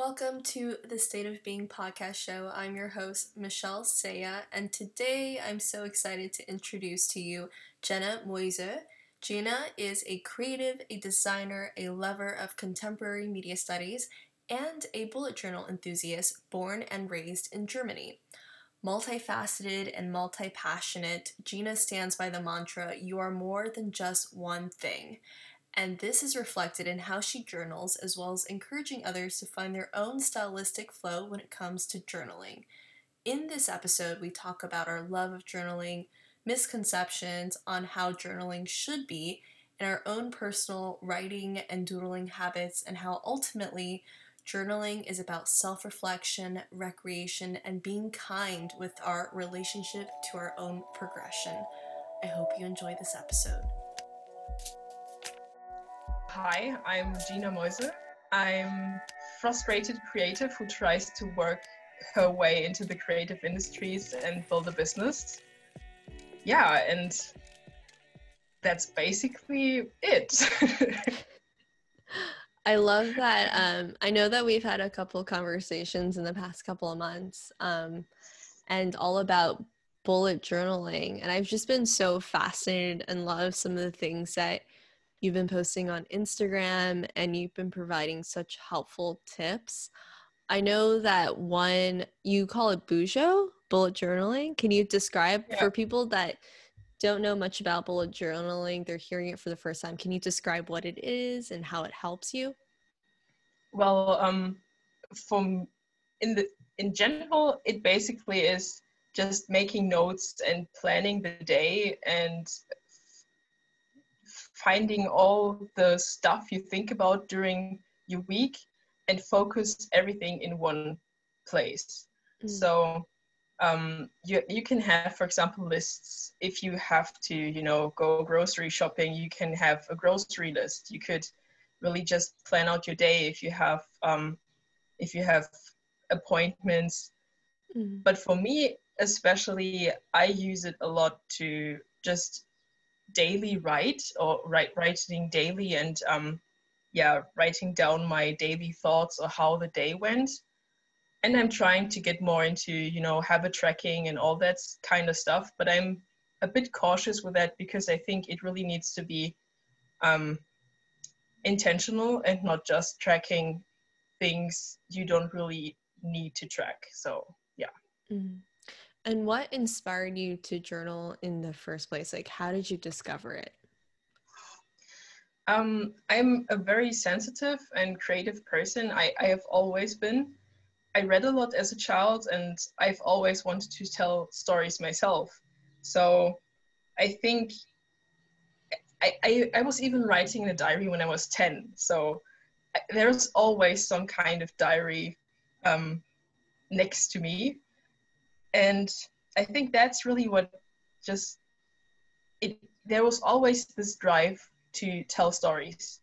Welcome to the State of Being podcast show. I'm your host, Michelle Saya, and today I'm so excited to introduce to you Gina Meusel. Gina is a creative, a designer, a lover of contemporary media studies, and a bullet journal enthusiast born and raised in Germany. Multifaceted and multi passionate, Gina stands by the mantra you are more than just one thing and this is reflected in how she journals as well as encouraging others to find their own stylistic flow when it comes to journaling. In this episode, we talk about our love of journaling, misconceptions on how journaling should be, and our own personal writing and doodling habits, and how ultimately journaling is about self reflection, recreation, and being kind with our relationship to our own progression. I hope you enjoy this episode. Hi, I'm Gina Meusel. I'm frustrated creative who tries to work her way into the creative industries and build a business. Yeah, and that's basically it. I love that. Um, I know that we've had a couple conversations in the past couple of months um, and all about bullet journaling. And I've just been so fascinated and love some of the things that you've been posting on Instagram and you've been providing such helpful tips. I know that one you call it Bujo, bullet journaling. Can you describe yeah. for people that don't know much about bullet journaling, they're hearing it for the first time. Can you describe what it is and how it helps you? Well, um, from in the in general, it basically is just making notes and planning the day and finding all the stuff you think about during your week and focus everything in one place. Mm. So um, you, you can have, for example, lists. If you have to, you know, go grocery shopping, you can have a grocery list. You could really just plan out your day if you have um, if you have appointments. Mm. But for me, especially, I use it a lot to just daily write or write writing daily and um, yeah, writing down my daily thoughts or how the day went. And I'm trying to get more into, you know, habit tracking and all that kind of stuff. But I'm a bit cautious with that because I think it really needs to be um, intentional and not just tracking things you don't really need to track. So, yeah. Mm. And what inspired you to journal in the first place? Like, how did you discover it? Um, I'm a very sensitive and creative person. I, I have always been. I read a lot as a child, and I've always wanted to tell stories myself. So I think I, I, I was even writing in a diary when I was 10. So there's always some kind of diary um, next to me and i think that's really what just it there was always this drive to tell stories.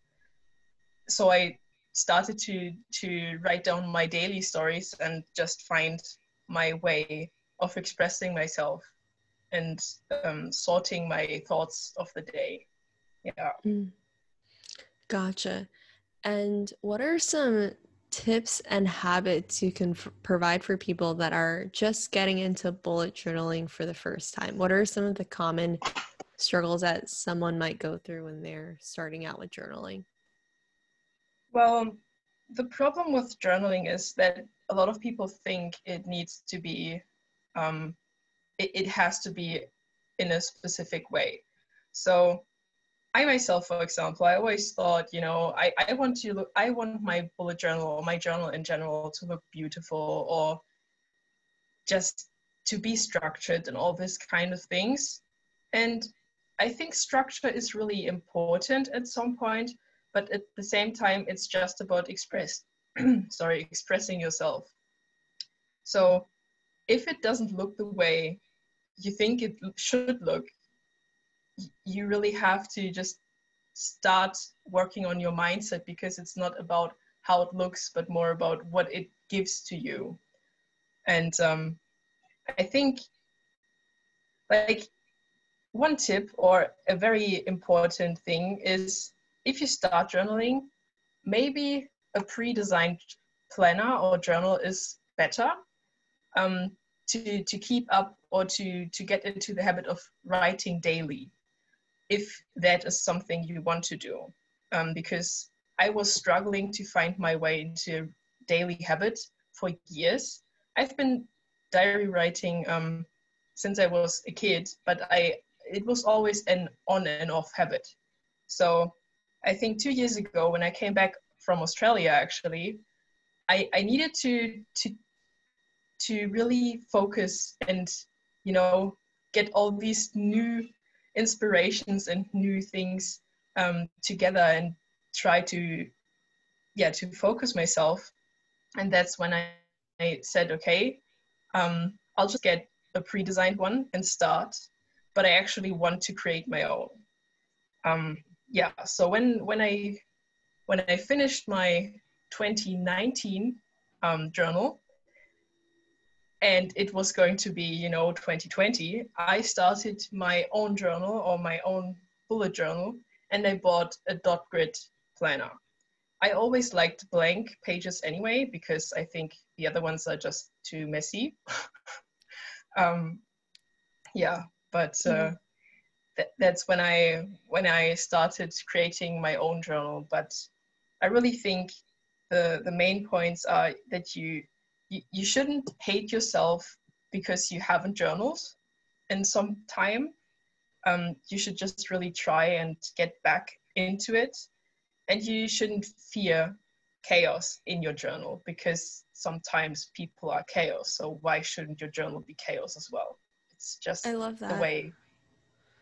So i started to to write down my daily stories and just find my way of expressing myself and um, sorting my thoughts of the day. Yeah. Mm. gotcha. And what are some tips and habits you can f- provide for people that are just getting into bullet journaling for the first time? What are some of the common struggles that someone might go through when they're starting out with journaling? Well, the problem with journaling is that a lot of people think it needs to be, um, it, it has to be in a specific way. So I myself, for example, I always thought, you know, I, I want to look, I want my bullet journal or my journal in general to look beautiful or just to be structured and all this kind of things. And I think structure is really important at some point, but at the same time, it's just about express, sorry, expressing yourself. So if it doesn't look the way you think it should look, you really have to just start working on your mindset because it's not about how it looks but more about what it gives to you. And um, i think like one tip or a very important thing is if you start journaling maybe a pre-designed planner or journal is better um, to, to keep up or to, to get into the habit of writing daily, if that is something you want to do. Um, because I was struggling to find my way into daily habit for years. I've been diary writing um, since I was a kid, but I it was always an on and off habit. So I think two years ago when I came back from Australia, actually, I, I needed to to to really focus and you know get all these new inspirations and new things um, together and try to yeah to focus myself. And that's when i, I said okay um, i'll just get a pre-designed one and start but i actually want to create my own. Um, yeah so when when i when i finished my 2019 um, journal and it was going to be you know 2020 i started my own journal or my own bullet journal and i bought a dot grid planner. I always liked blank pages anyway because i think the other ones are just too messy. Um, yeah but uh, mm-hmm. th- that's when i when i started creating my own journal. But i really think the the main points are that you you, you shouldn't hate yourself because you haven't journaled in some time. Um, you should just really try and get back into it. And you shouldn't fear chaos in your journal because sometimes people are chaos. So why shouldn't your journal be chaos as well? It's just I love that. the way.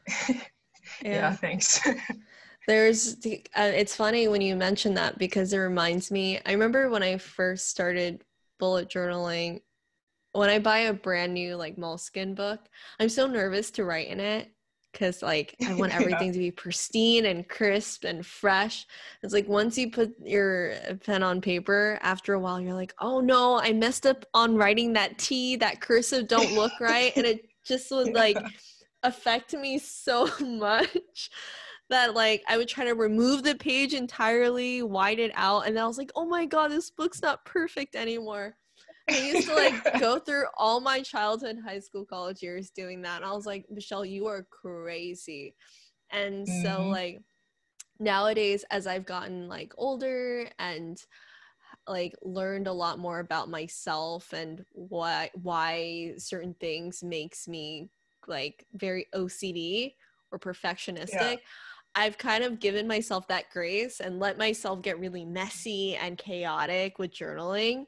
yeah. yeah, thanks. There's, uh, it's funny when you mention that because it reminds me. I remember when I first started bullet journaling when I buy a brand new like Moleskine book, I'm so nervous to write in it because like I want everything yeah. to be pristine and crisp and fresh. It's like once you put your pen on paper, after a while you're like, oh no, I messed up on writing that T, that cursive don't look right, and it just would like affect me so much that like I would try to remove the page entirely, wide it out, and I was like, oh my god, this book's not perfect anymore. I used to like go through all my childhood, high school, college years doing that. And I was like, Michelle, you are crazy. And mm-hmm. so like nowadays as I've gotten like older and like learned a lot more about myself and why why certain things makes me like very OCD or perfectionistic. Yeah. I've kind of given myself that grace and let myself get really messy and chaotic with journaling.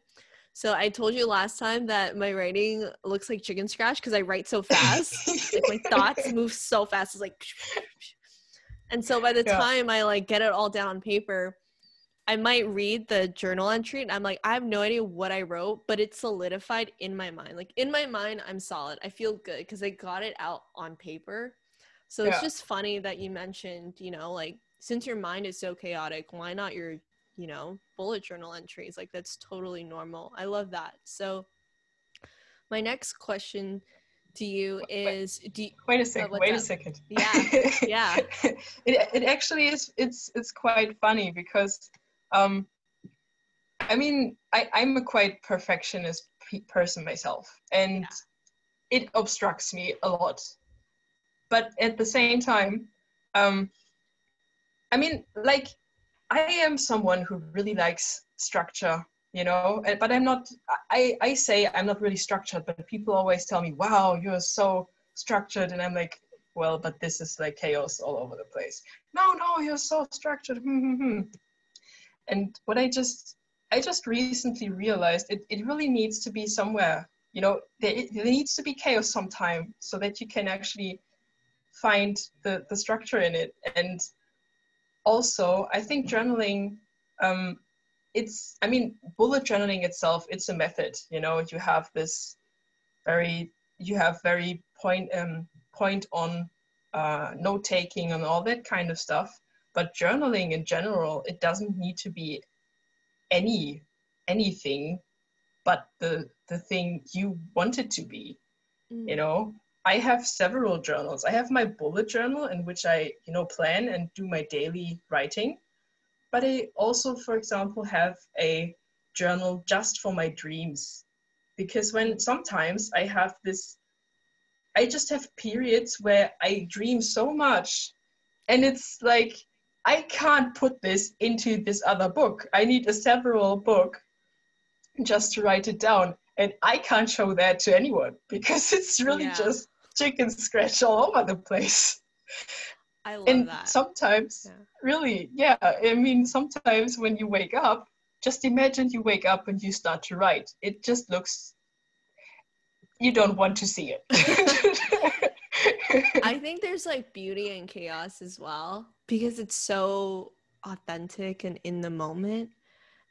So I told you last time that my writing looks like chicken scratch because I write so fast. like my thoughts move so fast. It's like and so by the yeah. time I like get it all down on paper, I might read the journal entry and I'm like, I have no idea what I wrote, but it's solidified in my mind. Like in my mind, I'm solid. I feel good because I got it out on paper. So yeah. it's just funny that you mentioned, you know, like since your mind is so chaotic, why not your, you know, bullet journal entries? Like that's totally normal. I love that. So my next question to you is wait, do you, wait a second oh, wait a second yeah yeah it, it actually is it's it's quite funny because um i mean i i'm a quite perfectionist person myself and yeah. it obstructs me a lot but at the same time um i mean like i am someone who really likes structure you know but i'm not i i say i'm not really structured but people always tell me wow you're so structured and i'm like well but this is like chaos all over the place. No no you're so structured. Hmm, hmm, hmm. And what i just i just recently realized it, it really needs to be somewhere you know there, there needs to be chaos sometime so that you can actually find the, the structure in it. And also, I think journaling, um, it's, I mean, bullet journaling itself, it's a method, you know, you have this very, you have very point, um, point on uh, note taking and all that kind of stuff. But journaling in general, it doesn't need to be any anything but the the thing you want it to be mm. you know I have several journals. I have my bullet journal in which I, you know, plan and do my daily writing. But I also, for example, have a journal just for my dreams because when sometimes I have this, I just have periods where I dream so much, and it's like I can't put this into this other book. I need a several book just to write it down, and I can't show that to anyone because it's really yeah. just chicken scratch all over the place. I love and that. sometimes, yeah. really, yeah. I mean, sometimes when you wake up, just imagine you wake up and you start to write. It just looks, you don't want to see it. I think there's like beauty in chaos as well because it's so authentic and in the moment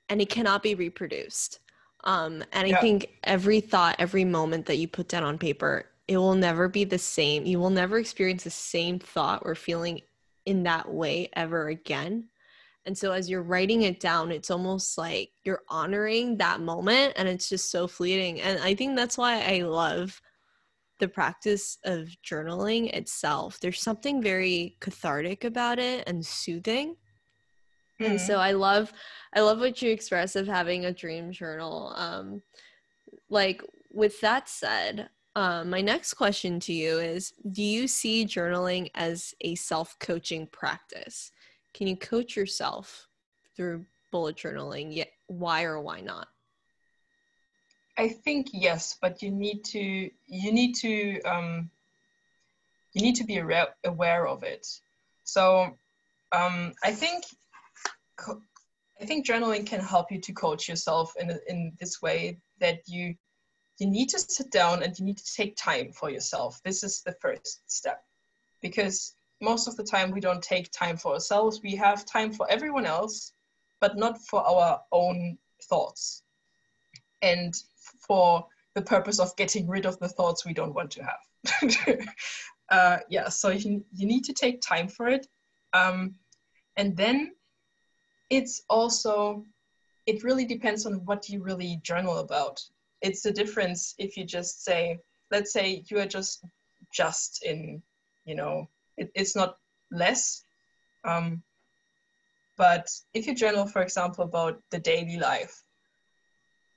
and it cannot be reproduced. Um, and I yeah. think every thought, every moment that you put down on paper it will never be the same. You will never experience the same thought or feeling in that way ever again. And so as you're writing it down, it's almost like you're honoring that moment and it's just so fleeting. And I think that's why I love the practice of journaling itself. There's something very cathartic about it and soothing. Mm-hmm. And so mm-hmm. I love I love what you express of having a dream journal. Um like with that said, um, my next question to you is Do you see journaling as a self coaching practice? Can you coach yourself through bullet journaling? Yet, why or why not? I think yes, but you need to you need to um, you need to be aware, aware of it. So um, I think I think journaling can help you to coach yourself in in this way that you you need to sit down and you need to take time for yourself. This is the first step because most of the time we don't take time for ourselves. We have time for everyone else, but not for our own thoughts and for the purpose of getting rid of the thoughts we don't want to have. uh, yeah, so you, you need to take time for it. Um, and then it's also, it really depends on what you really journal about it's a difference if you just say let's say you are just just in you know it, it's not less um, but if you journal for example about the daily life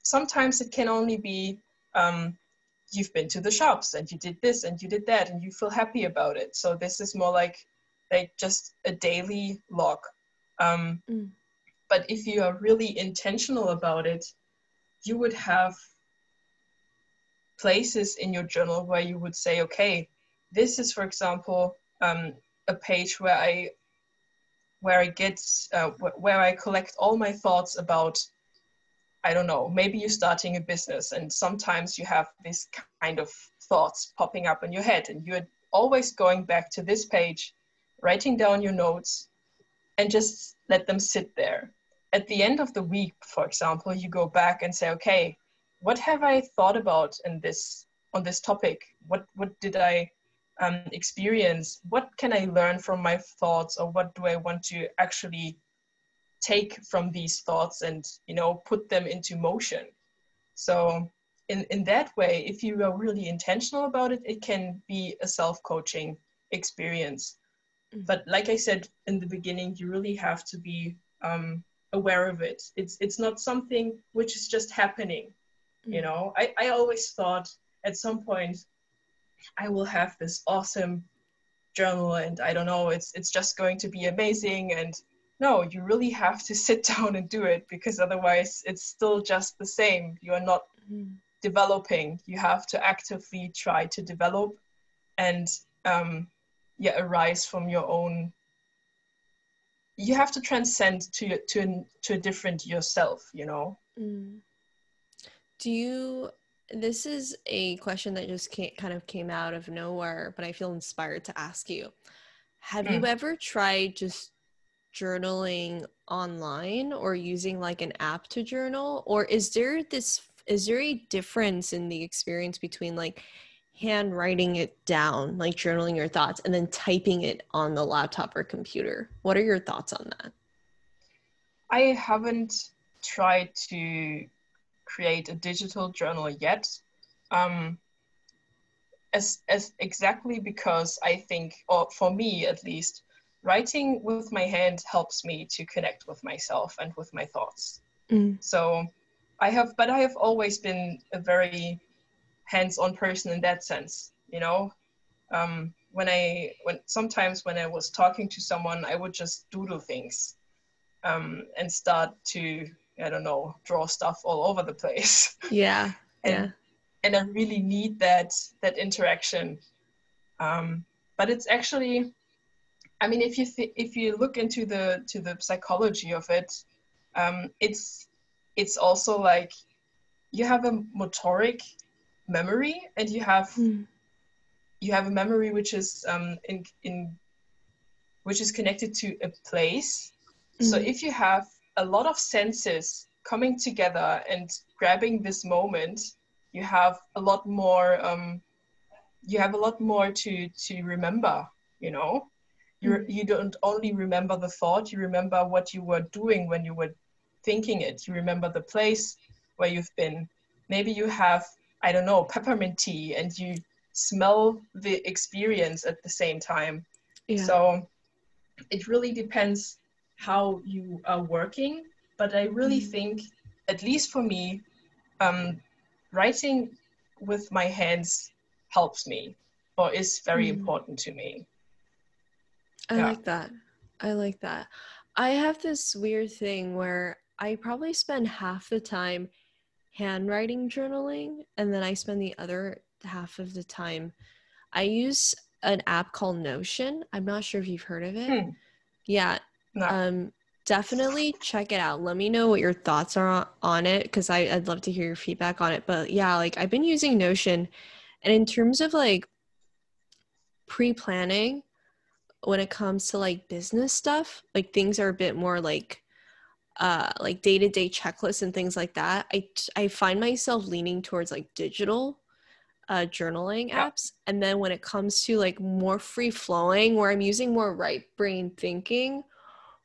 sometimes it can only be um, you've been to the shops and you did this and you did that and you feel happy about it so this is more like like just a daily log um, mm. but if you are really intentional about it you would have places in your journal where you would say, okay, this is, for example, um, a page where I where I get uh, where I collect all my thoughts about I don't know, maybe you're starting a business and sometimes you have this kind of thoughts popping up in your head and you're always going back to this page, writing down your notes and just let them sit there. At the end of the week, for example, you go back and say, okay, what have I thought about in this on this topic? What what did I um, experience? What can I learn from my thoughts, or what do I want to actually take from these thoughts and you know put them into motion? So in in that way, if you are really intentional about it, it can be a self coaching experience. Mm-hmm. But like I said in the beginning, you really have to be um, aware of it. It's it's not something which is just happening you know? I, I always thought at some point i will have this awesome journal and i don't know it's it's just going to be amazing and no you really have to sit down and do it because otherwise it's still just the same. You are not mm-hmm. developing. You have to actively try to develop and um, yeah arise from your own you have to transcend to to to a different yourself you know? Mm. Do you this is a question that just came, kind of came out of nowhere, but I feel inspired to ask you. Have mm. you ever tried just journaling online or using like an app to journal or is there this is there a difference in the experience between like handwriting it down, like journaling your thoughts and then typing it on the laptop or computer? What are your thoughts on that? I haven't tried to create a digital journal yet. Um, as, as exactly because I think, or for me at least, writing with my hand helps me to connect with myself and with my thoughts. Mm. So I have, but I have always been a very hands-on person in that sense. You know, um, when I when sometimes when I was talking to someone, I would just doodle things um, and start to I don't know draw stuff all over the place. Yeah. and, yeah. And I really need that that interaction. Um, but it's actually, I mean, if you th- if you look into the to the psychology of it, um, it's it's also like you have a motoric memory and you have Mm. you have a memory which is um, in in which is connected to a place. So Mm. if you have a lot of senses coming together and grabbing this moment, you have a lot more. Um, you have a lot more to to remember. You know, you Mm. you don't only remember the thought. You remember what you were doing when you were thinking it. You remember the place where you've been. Maybe you have I don't know peppermint tea and you smell the experience at the same time. Yeah. So it really depends how you are working. But I really Mm. think, at least for me, um, writing with my hands helps me or is very Mm. important to me. I Yeah. like that. I like that. I have this weird thing where I probably spend half the time handwriting journaling and then I spend the other half of the time I use an app called Notion. I'm not sure if you've heard of it. Hmm. Yeah. No. Um definitely check it out. Let me know what your thoughts are on, it because I'd love to hear your feedback on it. But yeah, like I've been using Notion and in terms of like pre-planning when it comes to like business stuff like things are a bit more like uh like day-to-day checklists and things like that i i find myself leaning towards like digital uh journaling Yeah. apps and then when it comes to like more free flowing where i'm using more right brain thinking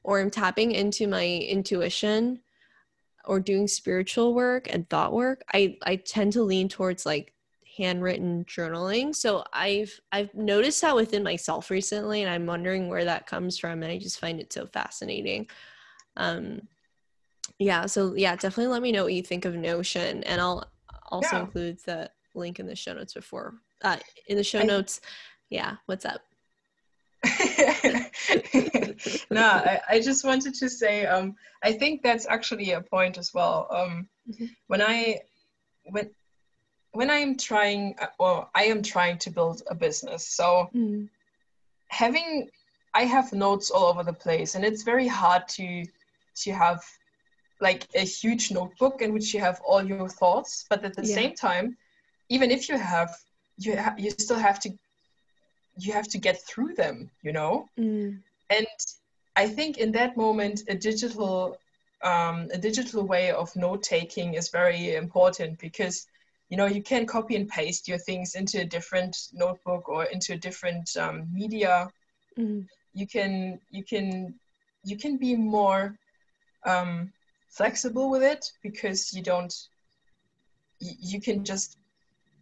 or i'm tapping into my intuition or doing spiritual work and thought work i i tend to lean towards like handwritten journaling. So i've i've noticed that within myself recently and i'm wondering where that comes from and i just find it so fascinating. Um yeah so yeah definitely let me know what you think of notion and i'll also Yeah. include the link in the show notes before uh in the show I- notes. Yeah what's up no, I, I just wanted to say um, I think that's actually a point as well. Um, Mhm. When I when when I'm trying, uh, or I am trying to build a business, so Mm, having I have notes all over the place, and it's very hard to to have like a huge notebook in which you have all your thoughts, but at the Yeah. same time, even if you have, you ha- you still have to you have to get through them, you know. mm, And I think in that moment, a digital um, a digital way of note taking is very important because you know you can copy and paste your things into a different notebook or into a different um, media. Mm, you can you can you can be more um, flexible with it because you don't you, you can just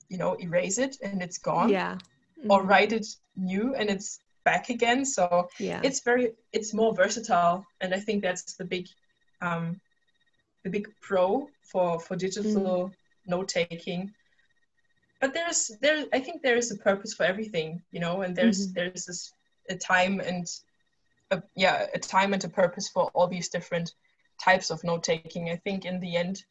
you know erase it and it's gone. Yeah or mm, write it new and it's back again. So yeah. it's very it's more versatile and i think that's the big um, the big pro for for digital note taking. But there's there i think there is a purpose for everything you know and there's Mhm. there's this a time and a, yeah a time and a purpose for all these different types of note taking. I think in the end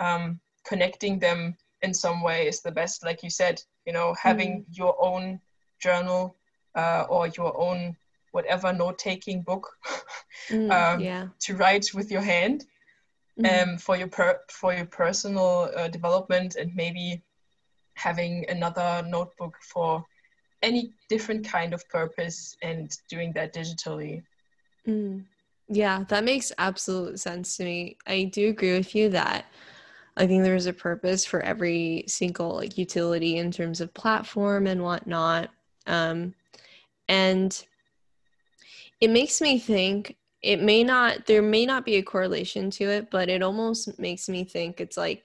um, connecting them in some way is the best. Like you said you know having your own journal uh, or your own whatever note taking book mm, um, yeah to write with your hand mm, um, for your per- for your personal uh, development and maybe having another notebook for any different kind of purpose and doing that digitally Mm. Yeah, that makes absolute sense to me. I do agree with you that I think there's a purpose for every single like utility in terms of platform and whatnot. Um, and it makes me think it may not there may not be a correlation to it, but it almost makes me think it's like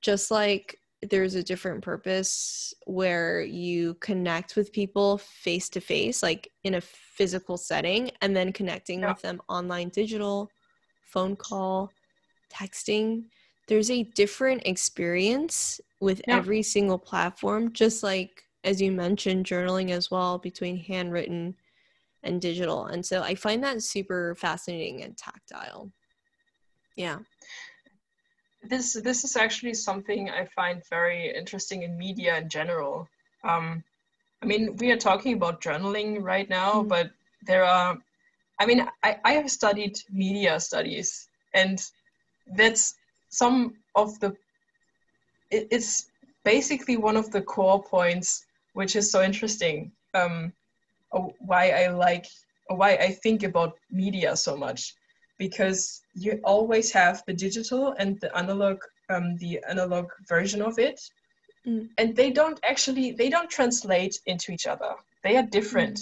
just like there's a different purpose where you connect with people face to face, like in a physical setting, and then connecting Yeah. with them online, digital, phone call, texting. There's a different experience with Yeah. every single platform, just like as you mentioned, journaling as well between handwritten and digital. And so I find that super fascinating and tactile. Yeah. this this is actually something I find very interesting in media in general. Um, I mean, we are talking about journaling right now, Mm. but there are, I mean, I, I have studied media studies, and that's some of the, it, it's basically one of the core points, which is so interesting. Um, why I like, why I think about media so much. Because you always have the digital and the analog um, the analog version of it. Mm. and they don't actually they don't translate into each other. They are different.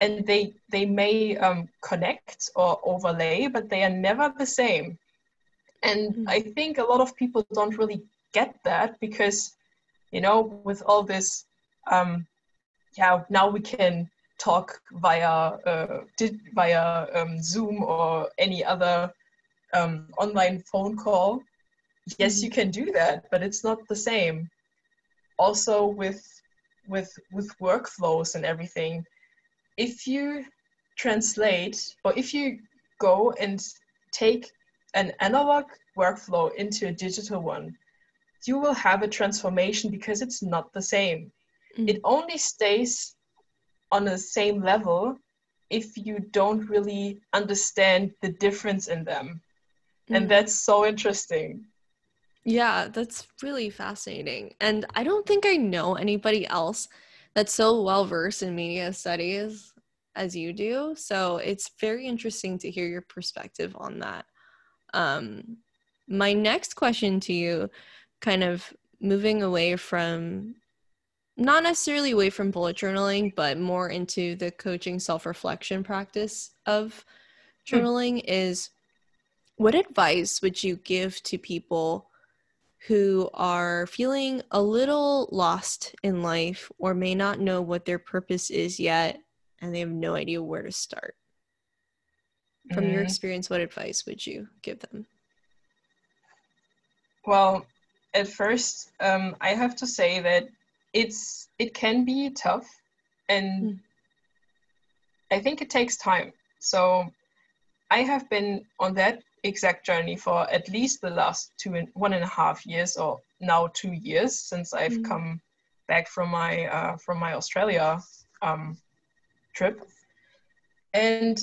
And they they may um, connect or overlay but they are never the same and Mm. i think a lot of people don't really get that because you know with all this um, yeah now we can talk via uh, did via um, Zoom or any other um, online phone call. Yes, Mhm. you can do that, but it's not the same. Also, with with with workflows and everything, if you translate or if you go and take an analog workflow into a digital one, you will have a transformation because it's not the same Mm. it only stays on the same level if you don't really understand the difference in them. Mm. And that's so interesting. Yeah, that's really fascinating. And I don't think I know anybody else that's so well versed in media studies as you do. So it's very interesting to hear your perspective on that. Um, my next question to you, kind of moving away from not necessarily away from bullet journaling, but more into the coaching self reflection practice of Hmm. journaling, is what advice would you give to people who are feeling a little lost in life or may not know what their purpose is yet and they have no idea where to start? From your Mm, experience, what advice would you give them? well, at first, um, I have to say that it's it can be tough, and Mm. I think it takes time. So I have been on that exact journey for at least the last two and one and a half years, or now two years since I've Mm. come back from my uh, from my Australia um, trip, and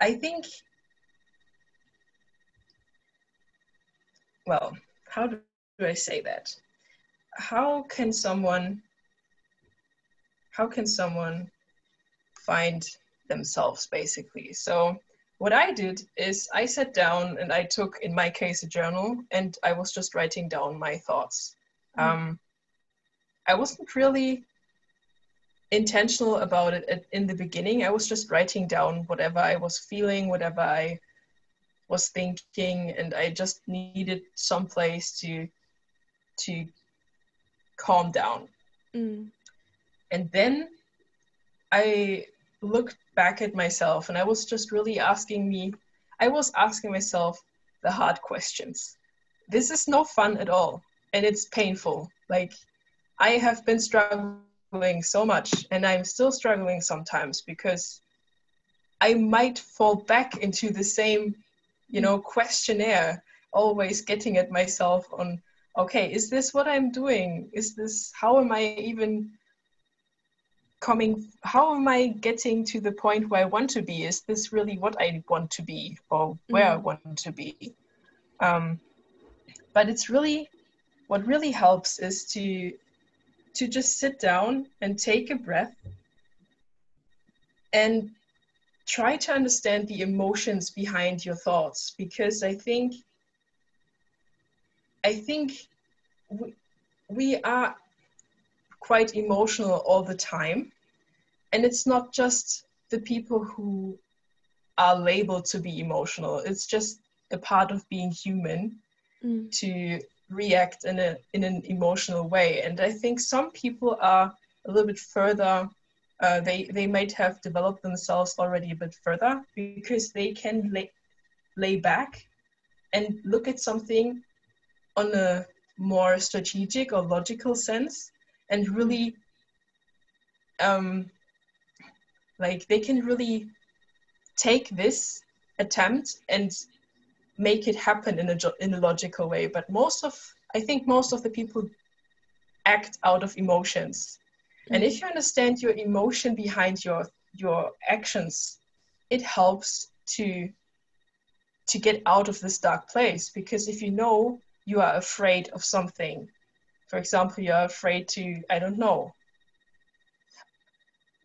I think, well, how do I say that? How can someone how can someone find themselves basically? So what I did is I sat down and I took, in my case, a journal, and I was just writing down my thoughts. Mm. Um, I wasn't really intentional about it in the beginning. I was just writing down whatever I was feeling, whatever I was thinking, and I just needed some place to to calm down. Mm. And then I looked back at myself and I was just really asking me, I was asking myself the hard questions. This is no fun at all and it's painful. Like, I have been struggling so much and I'm still struggling sometimes because I might fall back into the same, you know, questionnaire, always getting at myself on, okay, is this what I'm doing? Is this, how am I even coming how am i getting to the point where i want to be is this really what i want to be or where i Mm. want to be um, but it's really what really helps is to to just sit down and take a breath and try to understand the emotions behind your thoughts because i think i think we, we are quite emotional all the time and it's not just the people who are labeled to be emotional it's just a part of being human Mm. to react in a in an emotional way. And i think some people are a little bit further uh, they they might have developed themselves already a bit further because they can lay, lay back and look at something on a more strategic or logical sense and really um, like they can really take this attempt and make it happen in a in a logical way but most of i think most of the people act out of emotions. And if mm. you understand your emotion behind your your actions it helps to to get out of this dark place because if you know you are afraid of something for example you're afraid to i don't know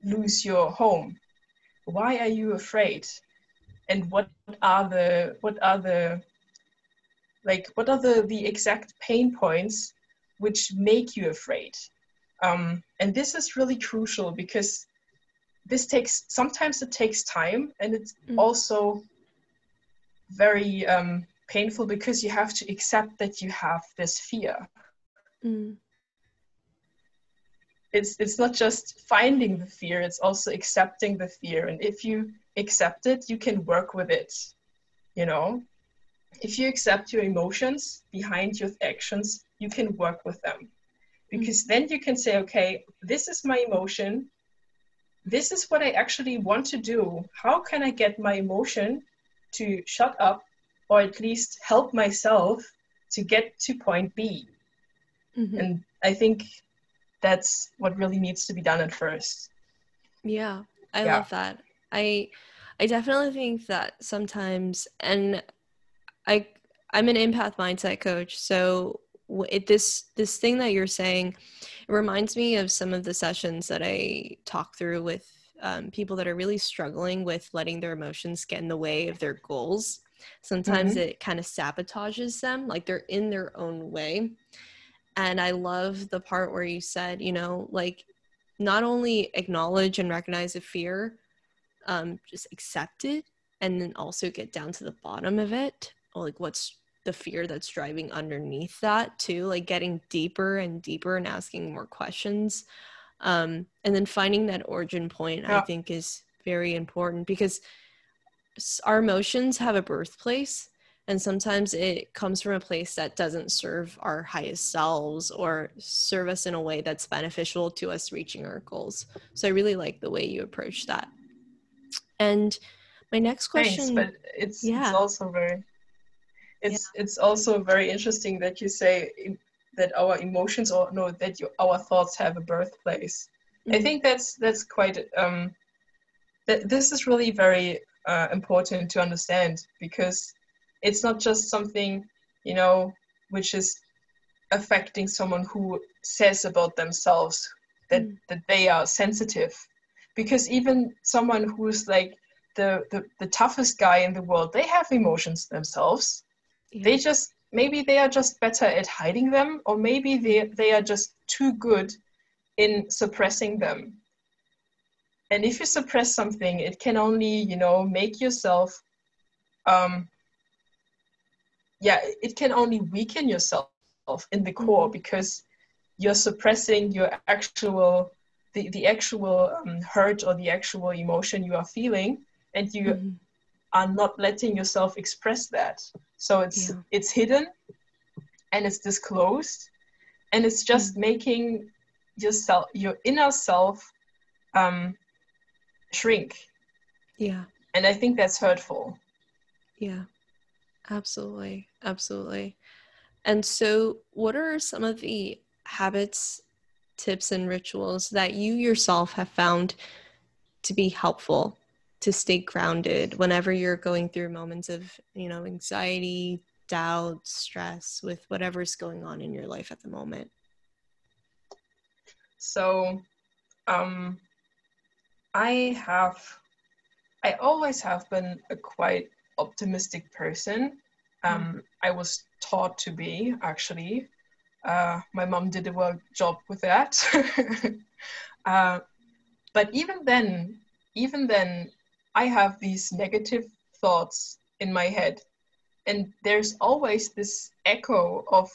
lose your home why are you afraid and what are the what are the like what are the the exact pain points which make you afraid um, and this is really crucial because this takes sometimes it takes time and it's mm. also very um, painful because you have to accept that you have this fear mm. It's it's not just finding the fear it's also accepting the fear. And if you accept it you can work with it you know? If you accept your emotions behind your actions you can work with them. Because then you can say okay this is my emotion. This is what i actually want to do. How can i get my emotion to shut up or at least help myself to get to point b? Mm-hmm. and i think that's what really needs to be done at first yeah i yeah. love that i i definitely think that sometimes and i i'm an empath mindset coach so it, this this thing that you're saying it reminds me of some of the sessions that i talk through with um, people that are really struggling with letting their emotions get in the way of their goals sometimes mm-hmm. it kind of sabotages them like they're in their own way and i love the part where you said you know like not only acknowledge and recognize the fear um, just accept it and then also get down to the bottom of it like what's the fear that's driving underneath that too like getting deeper and deeper and asking more questions um, and then finding that origin point yeah. i think is very important because our emotions have a birthplace and sometimes it comes from a place that doesn't serve our highest selves or serve us in a way that's beneficial to us reaching our goals so i really like the way you approach that and my next question Thanks, but it's, yeah. it's also very it's yeah. it's also very interesting that you say that our emotions or no that you, our thoughts have a birthplace mm-hmm. i think that's that's quite um that this is really very uh, important to understand because it's not just something you know which is affecting someone who says about themselves that mm. that they are sensitive because even someone who's like the, the the toughest guy in the world they have emotions themselves yeah. they just maybe they are just better at hiding them or maybe they, they are just too good in suppressing them and if you suppress something it can only you know make yourself um yeah it can only weaken yourself in the core mm-hmm. because you're suppressing your actual the, the actual um, hurt or the actual emotion you are feeling and you mm-hmm. are not letting yourself express that so it's yeah. it's hidden and it's disclosed and it's just mm. making yourself your inner self um, shrink yeah and i think that's hurtful yeah absolutely absolutely. And so what are some of the habits tips and rituals that you yourself have found to be helpful to stay grounded whenever you're going through moments of you know anxiety doubt stress with whatever's going on in your life at the moment? So um i have i always have been a quite optimistic person um mm. i was taught to be actually uh, my mom did a well job with that uh, but even then even then I have these negative thoughts in my head, and there's always this echo of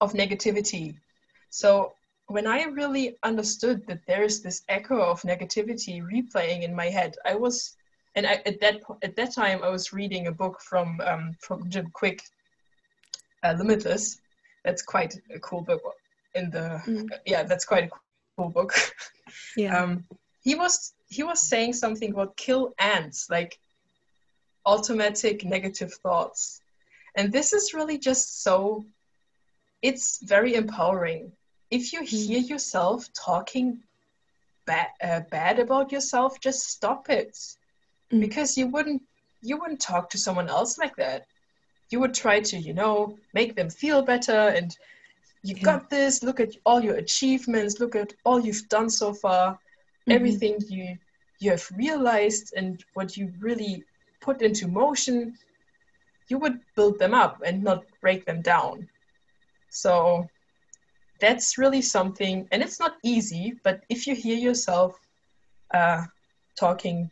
of negativity. So when I really understood that there's this echo of negativity replaying in my head, I was and I, at that at that time I was reading a book from um, from Jim Kwik, uh, Limitless. That's quite a cool book. In the mm. yeah, that's quite a cool book. Yeah. um, he was he was saying something about kill ants, like automatic negative thoughts, and this is really just so. It's very empowering if you mm. hear yourself talking bad uh, bad about yourself, just stop it mm. because you wouldn't you wouldn't talk to someone else like that you would try to you know make them feel better and you yeah. got this look at all your achievements look at all you've done so far mm-hmm. everything you you have realized and what you really put into motion you would build them up and not break them down so that's really something and it's not easy but if you hear yourself uh, talking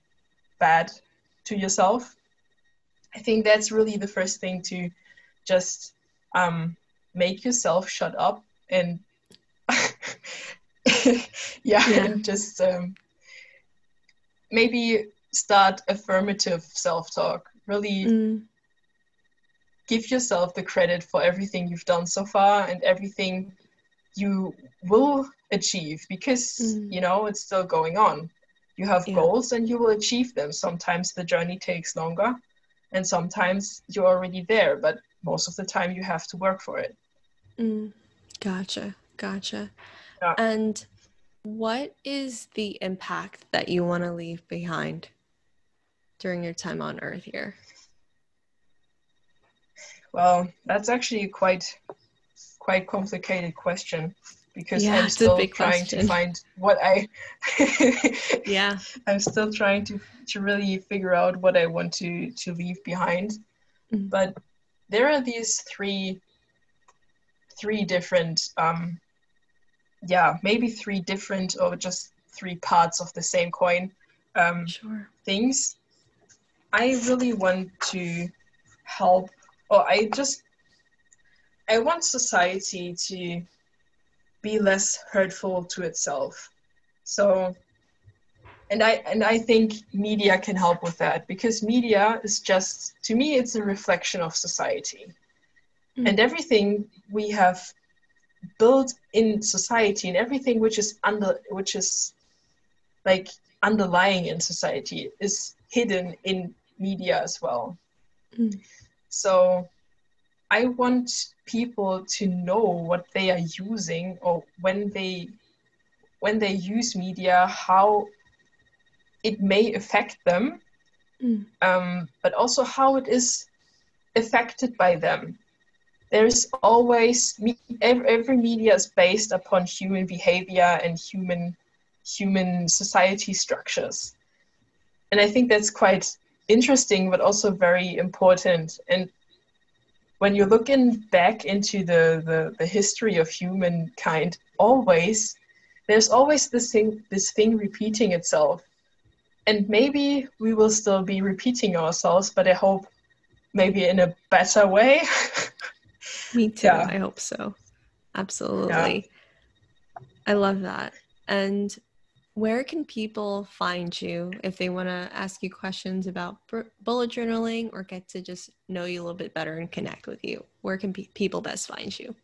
bad to yourself. I think that's really the first thing to just um, make yourself shut up and yeah, yeah, and just um, maybe start affirmative self-talk. Really mm. give yourself the credit for everything you've done so far and everything you will achieve because mm. you know it's still going on you have yeah. goals and you will achieve them. Sometimes the journey takes longer and sometimes you're already there but most of the time you have to work for it. Mm, gotcha gotcha. Yeah. and what is the impact that you want to leave behind during your time on earth here? Well that's actually a quite quite complicated question because yeah, I'm still trying question. to find what I yeah I'm still trying to to really figure out what I want to to leave behind mm-hmm. but there are these three three different um yeah maybe three different or just three parts of the same coin um sure. things I really want to help or I just I want society to be less hurtful to itself. So and I and I think media can help with that because media is just to me it's a reflection of society. Mm. And everything we have built in society and everything which is under which is like underlying in society is hidden in media as well. Mm. So I want people to know what they are using or when they when they use media how it may affect them mm. um, but also how it is affected by them. There's always every, every media is based upon human behavior and human human society structures. And i think that's quite interesting but also very important. And when you're looking back into the, the, the history of humankind, always there's always this thing this thing repeating itself. And maybe we will still be repeating ourselves, but I hope maybe in a better way. Me too. Yeah. I hope so. Absolutely. Yeah. I love that. And where can people find you if they want to ask you questions about bullet journaling or get to just know you a little bit better and connect with you? Where can pe- people best find you?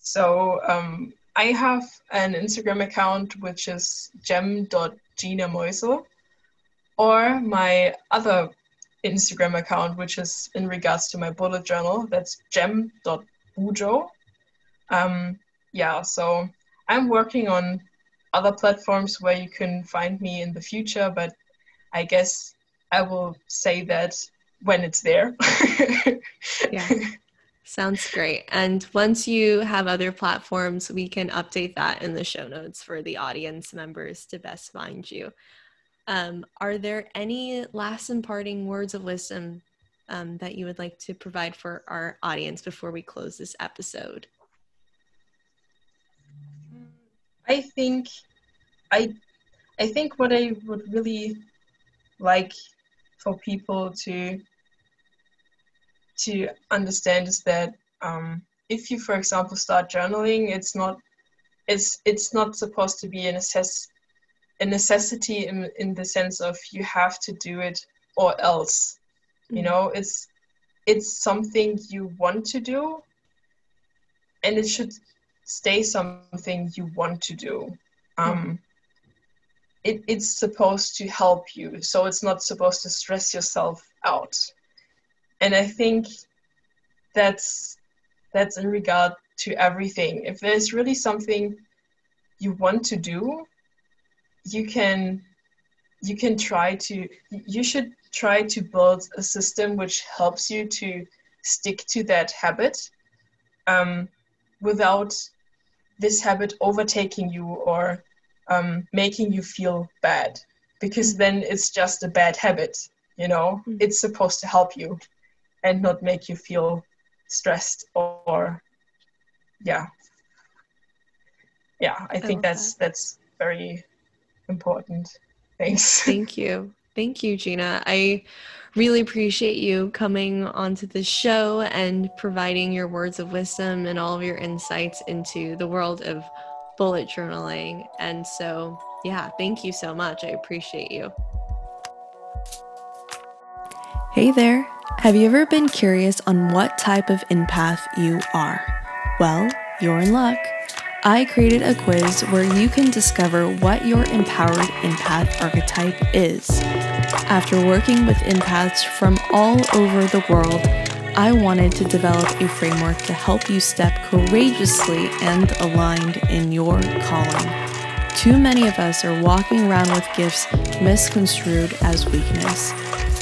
So um, I have an Instagram account which is gem.ginameusel or my other Instagram account which is in regards to my bullet journal that's gem.bujo. Um, yeah, so I'm working on other platforms where you can find me in the future, but I guess I will say that when it's there. yeah. Sounds great. And once you have other platforms, we can update that in the show notes for the audience members to best find you. Um, are there any last imparting words of wisdom um, that you would like to provide for our audience before we close this episode? I think I I think what I would really like for people to to understand is that um, if you, for example, start journaling, it's not it's it's not supposed to be an assess a necessity in, in the sense of you have to do it or else. You Mm. know, it's it's something you want to do and it should stay something you want to do. Um, it, it's supposed to help you, so it's not supposed to stress yourself out. And I think that's that's in regard to everything. If there's really something you want to do, you can you can try to you should try to build a system which helps you to stick to that habit um, without this habit overtaking you or um, making you feel bad because then it's just a bad habit you know? Mm. it's supposed to help you and not make you feel stressed or, or yeah. Yeah i think love that's that's very important thanks Thank you. Thank you, Gina. I really appreciate you coming onto the show and providing your words of wisdom and all of your insights into the world of bullet journaling. And so, yeah, thank you so much. I appreciate you. Hey there. Have you ever been curious on what type of empath you are? Well, you're in luck. I created a quiz where you can discover what your empowered empath archetype is. After working with empaths from all over the world, I wanted to develop a framework to help you step courageously and aligned in your calling. Too many of us are walking around with gifts misconstrued as weakness.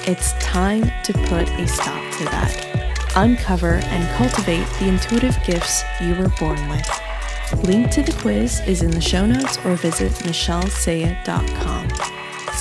It's time to put a stop to that. Uncover and cultivate the intuitive gifts you were born with. Link to the quiz is in the show notes or visit michellesaya.com.